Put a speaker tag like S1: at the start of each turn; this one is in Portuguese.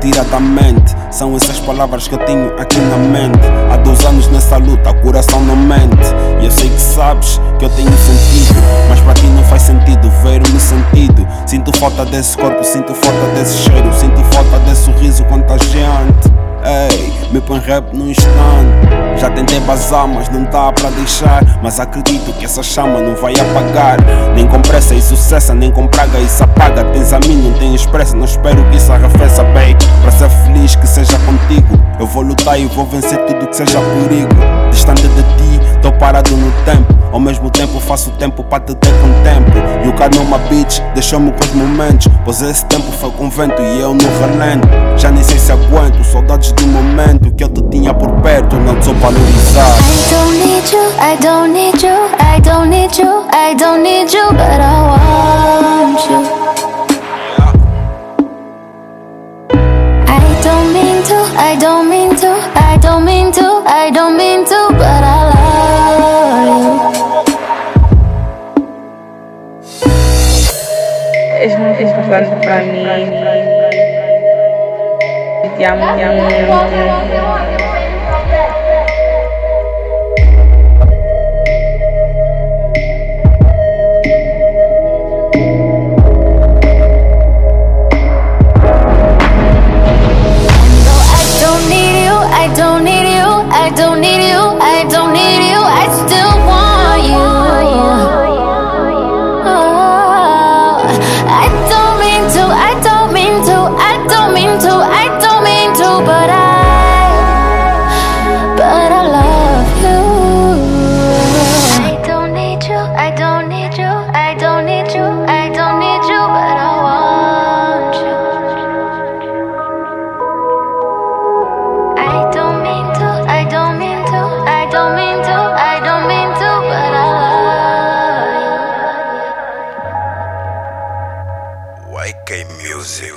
S1: tira da mente. São essas palavras que eu tenho aqui na mente. Há dois anos nessa luta, coração não mente. E eu sei que sabes que eu tenho sentido, mas para ti não faz sentido ver-me sentido. Sinto falta desse corpo, sinto falta desse cheiro, sinto falta desse rap num instante. Já tentei bazar, mas não dá para deixar. Mas acredito que essa chama não vai apagar. Nem com pressa isso cessa, nem com praga isso apaga. Tens a mim, não tens pressa, não espero que isso arrefeça, bem. Para ser feliz, que seja contigo. Eu vou lutar e vou vencer tudo que seja perigo. Distante de ti, tô parado no tempo. Ao mesmo tempo faço tempo para te ter com tempo. E o carnoma bitch deixou-me com os momentos. Pois esse tempo foi com vento e eu no relento. Já nem sei se aguento, saudades do momento que eu te tinha por perto, não te sou valorizar.
S2: I don't need you, I don't need you, I don't need you, I don't need you, but I want you. I don't mean to, I don't mean to, I don't mean to, I
S3: És muito importante para mim. Te amo, te amo, te amo,
S2: I don't need you, I don't need you, I don't need you, don't need you, I don't need you, I don't need you, but I want you. I don't mean to, I don't mean to, I don't mean to, I don't mean to, but I love you.
S4: YK Music.